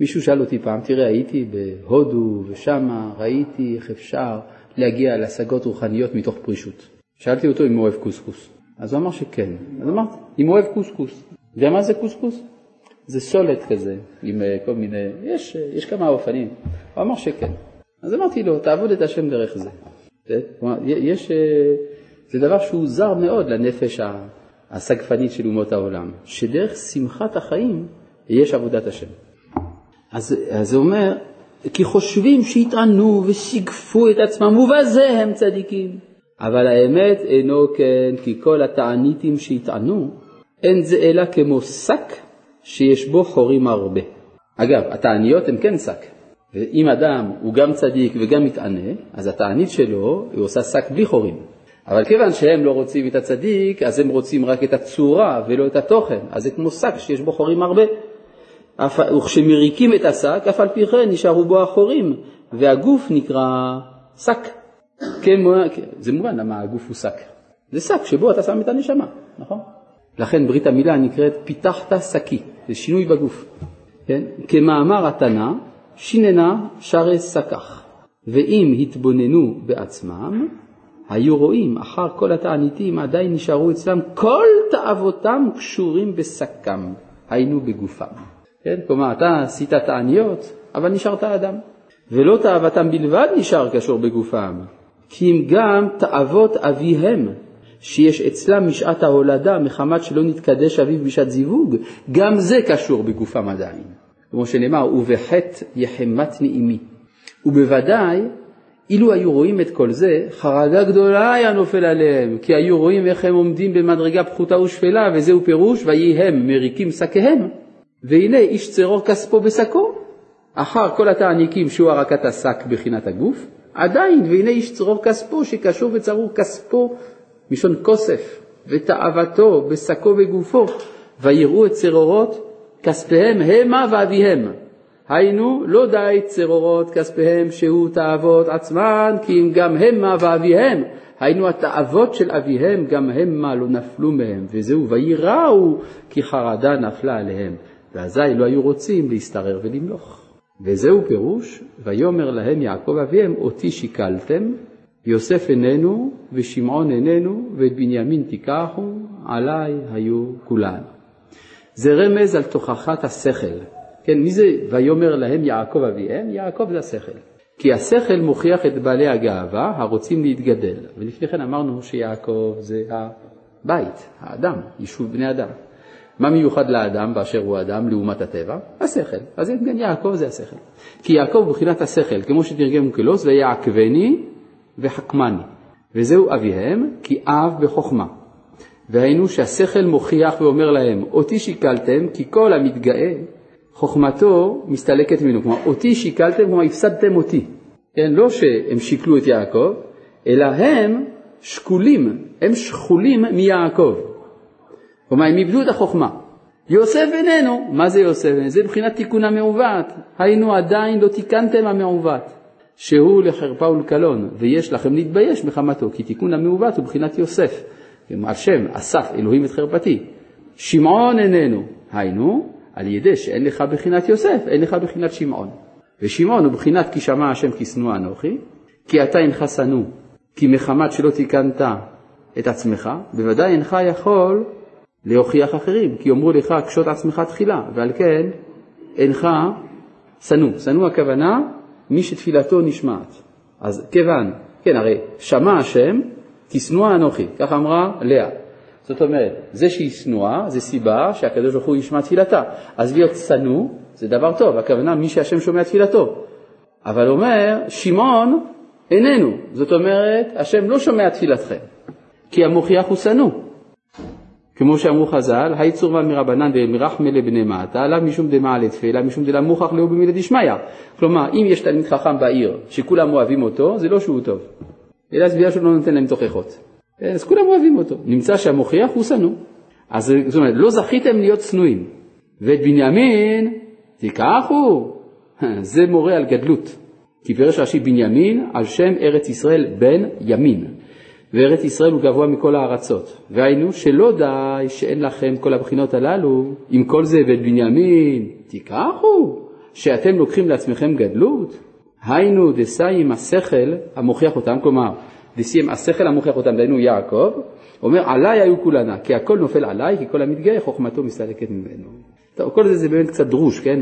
מישהו שאל אותי פעם, תראה, הייתי בהודו ושמה, ראיתי איך אפשר להגיע להשגות רוחניות מתוך פרישות. שאלתי אותו אם הוא אוהב קוסקוס. אז הוא אמר שכן. אז אמרתי, אם הוא אוהב קוסקוס. יודע מה זה קוסקוס? זה סולת כזה, עם אה, כל מיני, יש, אה, יש כמה אופנים. הוא אמר שכן. אז אמרתי לו, תעבוד את השם דרך זה. כלומר, יש, אה, זה דבר שהוא זר מאוד לנפש הסגפנית של אומות העולם, שדרך שמחת החיים יש עבודת השם. אז, אז זה אומר, כי חושבים שהטענו ושיגפו את עצמם, ובזה הם צדיקים. אבל האמת אינו כן, כי כל התעניתים שהטענו, אין זה אלא כמו שק שיש בו חורים הרבה. אגב, התעניות הן כן שק. ואם אדם הוא גם צדיק וגם מתענה, אז התענית שלו, היא עושה שק בלי חורים. אבל כיוון שהם לא רוצים את הצדיק, אז הם רוצים רק את הצורה ולא את התוכן. אז זה כמו שק שיש בו חורים הרבה. וכשמריקים את השק, אף על פי כן נשארו בו החורים, והגוף נקרא שק. כן, זה מובן למה הגוף הוא שק. זה שק שבו אתה שם את הנשמה, נכון? לכן ברית המילה נקראת פיתחת שקי, זה שינוי בגוף. כן? כמאמר התנא, שיננה שרי שקח, ואם התבוננו בעצמם, היו רואים אחר כל התעניתים עדיין נשארו אצלם כל תאוותם קשורים בשקם, היינו בגופם. כן? כלומר, אתה עשית תעניות, אבל נשארת אדם. ולא תאוותם בלבד נשאר קשור בגופם, כי אם גם תאוות אביהם, שיש אצלם משעת ההולדה מחמת שלא נתקדש אביו בשעת זיווג, גם זה קשור בגופם עדיין. כמו שנאמר, ובחטא יחמת נעימי. ובוודאי, אילו היו רואים את כל זה, חרדה גדולה היה נופל עליהם, כי היו רואים איך הם עומדים במדרגה פחותה ושפלה, וזהו פירוש, ויהי הם מריקים שקיהם. והנה איש צרור כספו בשקו, אחר כל התעניקים שהוא הרקת השק בחינת הגוף, עדיין, והנה איש צרור כספו, שקשור וצרור כספו מלשון כוסף, ותאוותו בשקו וגופו, ויראו את צרורות כספיהם המה ואביהם. היינו, לא די צרורות כספיהם שהוא תאוות עצמן, כי אם גם המה ואביהם. היינו התאוות של אביהם, גם המה לא נפלו מהם, וזהו ויראו כי חרדה נפלה עליהם, ואזי לא היו רוצים להשתרר ולמלוך. וזהו פירוש, ויאמר להם יעקב אביהם, אותי שיקלתם, יוסף איננו, ושמעון איננו, ואת בנימין תיקחו, עליי היו כולן. זה רמז על תוכחת השכל. כן, מי זה ויאמר להם יעקב אביהם? יעקב זה השכל. כי השכל מוכיח את בעלי הגאווה הרוצים להתגדל. ולפני כן אמרנו שיעקב זה הבית, האדם, יישוב בני אדם. מה מיוחד לאדם באשר הוא אדם לעומת הטבע? השכל. אז כן, יעקב זה השכל. כי יעקב הוא מבחינת השכל, כמו שתרגם מוקלוס, ויעקבני וחכמני. וזהו אביהם, כי אב בחוכמה. והיינו שהשכל מוכיח ואומר להם, אותי שיקלתם, כי כל המתגאה, חוכמתו מסתלקת ממנו. כלומר, אותי שיקלתם, כלומר, הפסדתם אותי. כן, לא שהם שיקלו את יעקב, אלא הם שקולים, הם שכולים מיעקב. כלומר, הם איבדו את החוכמה. יוסף איננו, מה זה יוסף? זה מבחינת תיקון המעוות. היינו עדיין לא תיקנתם המעוות, שהוא לחרפה ולקלון, ויש לכם להתבייש מחמתו, כי תיקון המעוות הוא מבחינת יוסף. על שם אסף אלוהים את חרפתי. שמעון איננו, היינו, על ידי שאין לך בחינת יוסף, אין לך בחינת שמעון. ושמעון הוא בחינת כי שמע השם כי שנוא אנוכי, כי אתה אינך שנוא, כי מחמת שלא תיקנת את עצמך, בוודאי אינך יכול להוכיח אחרים, כי יאמרו לך קשוט עצמך תחילה, ועל כן אינך שנוא. שנוא הכוונה מי שתפילתו נשמעת. אז כיוון, כן הרי שמע השם תשנוא אנוכי, כך אמרה לאה. זאת אומרת, זה שהיא שנואה זה סיבה שהקדוש ברוך הוא ישמע תפילתה. אז להיות שנוא זה דבר טוב, הכוונה מי שהשם שומע תפילתו. אבל אומר, שמעון איננו, זאת אומרת, השם לא שומע תפילתכם, כי המוכיח הוא שנוא. כמו שאמרו חז"ל, היי צורמה מרבנן דמרחמא לבני מעתה, עליו משום דמעלה תפילה, משום דלה מוכח לאו במילה דשמיא. כלומר, אם יש תלמיד חכם בעיר שכולם אוהבים אותו, זה לא שהוא טוב. אלא זה בגלל שהוא לא נותן להם תוכחות. אז כולם אוהבים אותו. נמצא שהמוכיח הוא שנוא. אז זאת אומרת, לא זכיתם להיות שנואים. ואת בנימין תיקחו. *laughs* זה מורה על גדלות. כי פירש רש"י בנימין על שם ארץ ישראל בן ימין. וארץ ישראל הוא גבוה מכל הארצות. והיינו שלא די שאין לכם כל הבחינות הללו, עם כל זה ואת בנימין תיקחו, שאתם לוקחים לעצמכם גדלות. היינו דסיים השכל המוכיח אותם, כלומר, דסיים השכל המוכיח אותם, דהיינו יעקב, אומר עליי היו כולנה, כי הכל נופל עליי, כי כל המתגאה חוכמתו מסתלקת ממנו. טוב, כל זה זה באמת קצת דרוש, כן,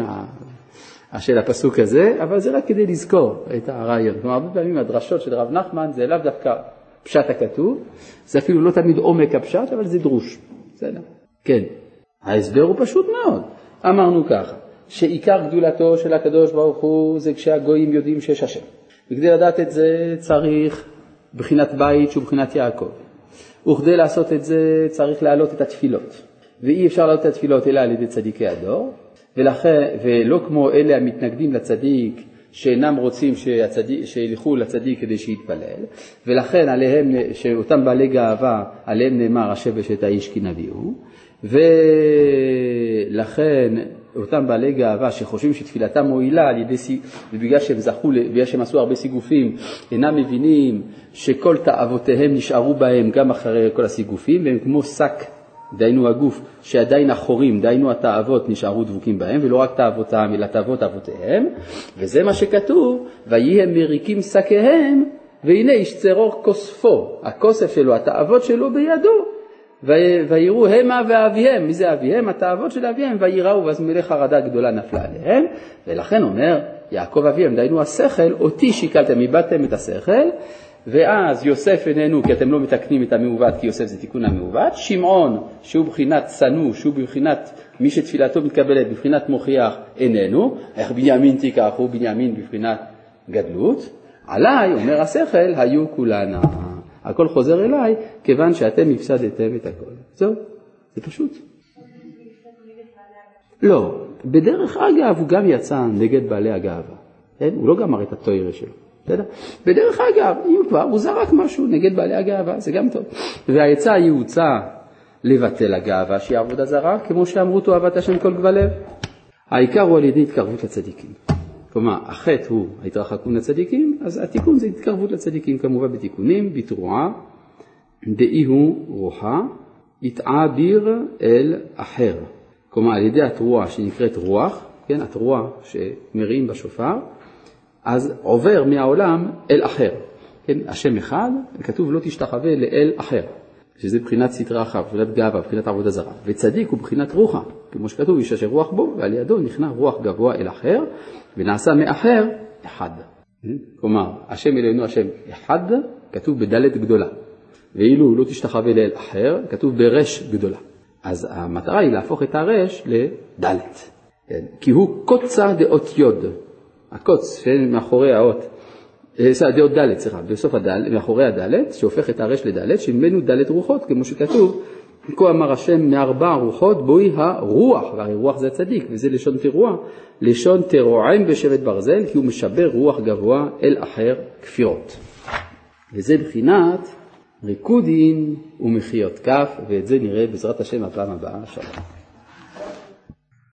של הפסוק הזה, אבל זה רק כדי לזכור את הרעיון. כלומר, הרבה פעמים הדרשות של רב נחמן זה לאו דווקא פשט הכתוב, זה אפילו לא תמיד עומק הפשט, אבל זה דרוש. בסדר. כן. ההסבר הוא פשוט מאוד. אמרנו ככה, שעיקר גדולתו של הקדוש ברוך הוא זה כשהגויים יודעים שיש השם. וכדי לדעת את זה צריך בחינת בית שהוא בחינת יעקב. וכדי לעשות את זה צריך להעלות את התפילות. ואי אפשר להעלות את התפילות אלא על ידי צדיקי הדור, ולכן, ולא כמו אלה המתנגדים לצדיק שאינם רוצים שהצדיק, שילכו לצדיק כדי שיתפלל, ולכן עליהם, שאותם בעלי גאווה, עליהם נאמר השבש את האיש כי נביאו, ולכן אותם בעלי גאווה שחושבים שתפילתם מועילה על ידי, ובגלל שהם זכו, בגלל שהם עשו הרבה סיגופים, אינם מבינים שכל תאוותיהם נשארו בהם גם אחרי כל הסיגופים, והם כמו שק, דהיינו הגוף, שעדיין החורים, דהיינו התאוות, נשארו דבוקים בהם, ולא רק תאוותם, אלא תאוות אבותיהם, וזה מה שכתוב, ויהי הם מריקים שקיהם, והנה ישצרור כוספו, הכוסף שלו, התאוות שלו בידו, ויראו המה ואביהם, מי זה אביהם? התאוות של אביהם, ויראו ואז מלא חרדה גדולה נפלה עליהם, ולכן אומר יעקב אביהם, דהיינו השכל, אותי שיקלתם, איבדתם את השכל, ואז יוסף איננו, כי אתם לא מתקנים את המעוות, כי יוסף זה תיקון המעוות, שמעון, שהוא בחינת שנוא, שהוא בבחינת מי שתפילתו מתקבלת, בבחינת מוכיח, איננו, איך בנימין תיקח, הוא בנימין בבחינת גדלות, עליי, אומר השכל, היו כולנה. הכל חוזר אליי, כיוון שאתם הפסדתם את הכל. זהו, זה פשוט. לא, בדרך אגב הוא גם יצא נגד בעלי הגאווה, כן? הוא לא גמר את התוירה שלו, בסדר? בדרך אגב, אם כבר, הוא זרק משהו נגד בעלי הגאווה, זה גם טוב. והעצה היא הוצע לבטל הגאווה שהיא עבודה זרה, כמו שאמרו תאהבת השם כל גבלב. העיקר הוא על ידי התקרבות לצדיקים. כלומר, החטא הוא ההתרחקות לצדיקים, אז התיקון זה התקרבות לצדיקים, כמובן בתיקונים, בתרועה, דאי הוא רוחה, יתעביר אל אחר. כלומר, על ידי התרועה שנקראת רוח, כן, התרועה שמריעים בשופר, אז עובר מהעולם אל אחר. כן, השם אחד, כתוב לא תשתחווה לאל אחר. שזה בחינת סטרה אחת, בחינת גאווה, בחינת עבודה זרה. וצדיק הוא בחינת רוחה, כמו שכתוב, איש אשר רוח בו, ועל ידו נכנע רוח גבוה אל אחר, ונעשה מאחר אחד. כלומר, השם אלוהינו השם אחד, כתוב בדלת גדולה. ואילו לא תשתחווה לאל אחר, כתוב ברש גדולה. אז המטרה היא להפוך את הרש לדלת. כן? כי הוא קוצה דאות יוד. הקוץ שמאחורי האות סליחה, דעות ד', סליחה, בסוף הד', מאחורי הד', שהופך את הרש לד', שממנו ד' רוחות, כמו שכתוב, כה אמר השם מארבע רוחות, בואי הרוח, והרי רוח זה הצדיק, וזה לשון תרועה, לשון תרועם בשבט ברזל, כי הוא משבר רוח גבוה אל אחר כפירות. וזה בחינת ריקודין ומחיות כף, ואת זה נראה בעזרת השם הפעם הבאה. שלום.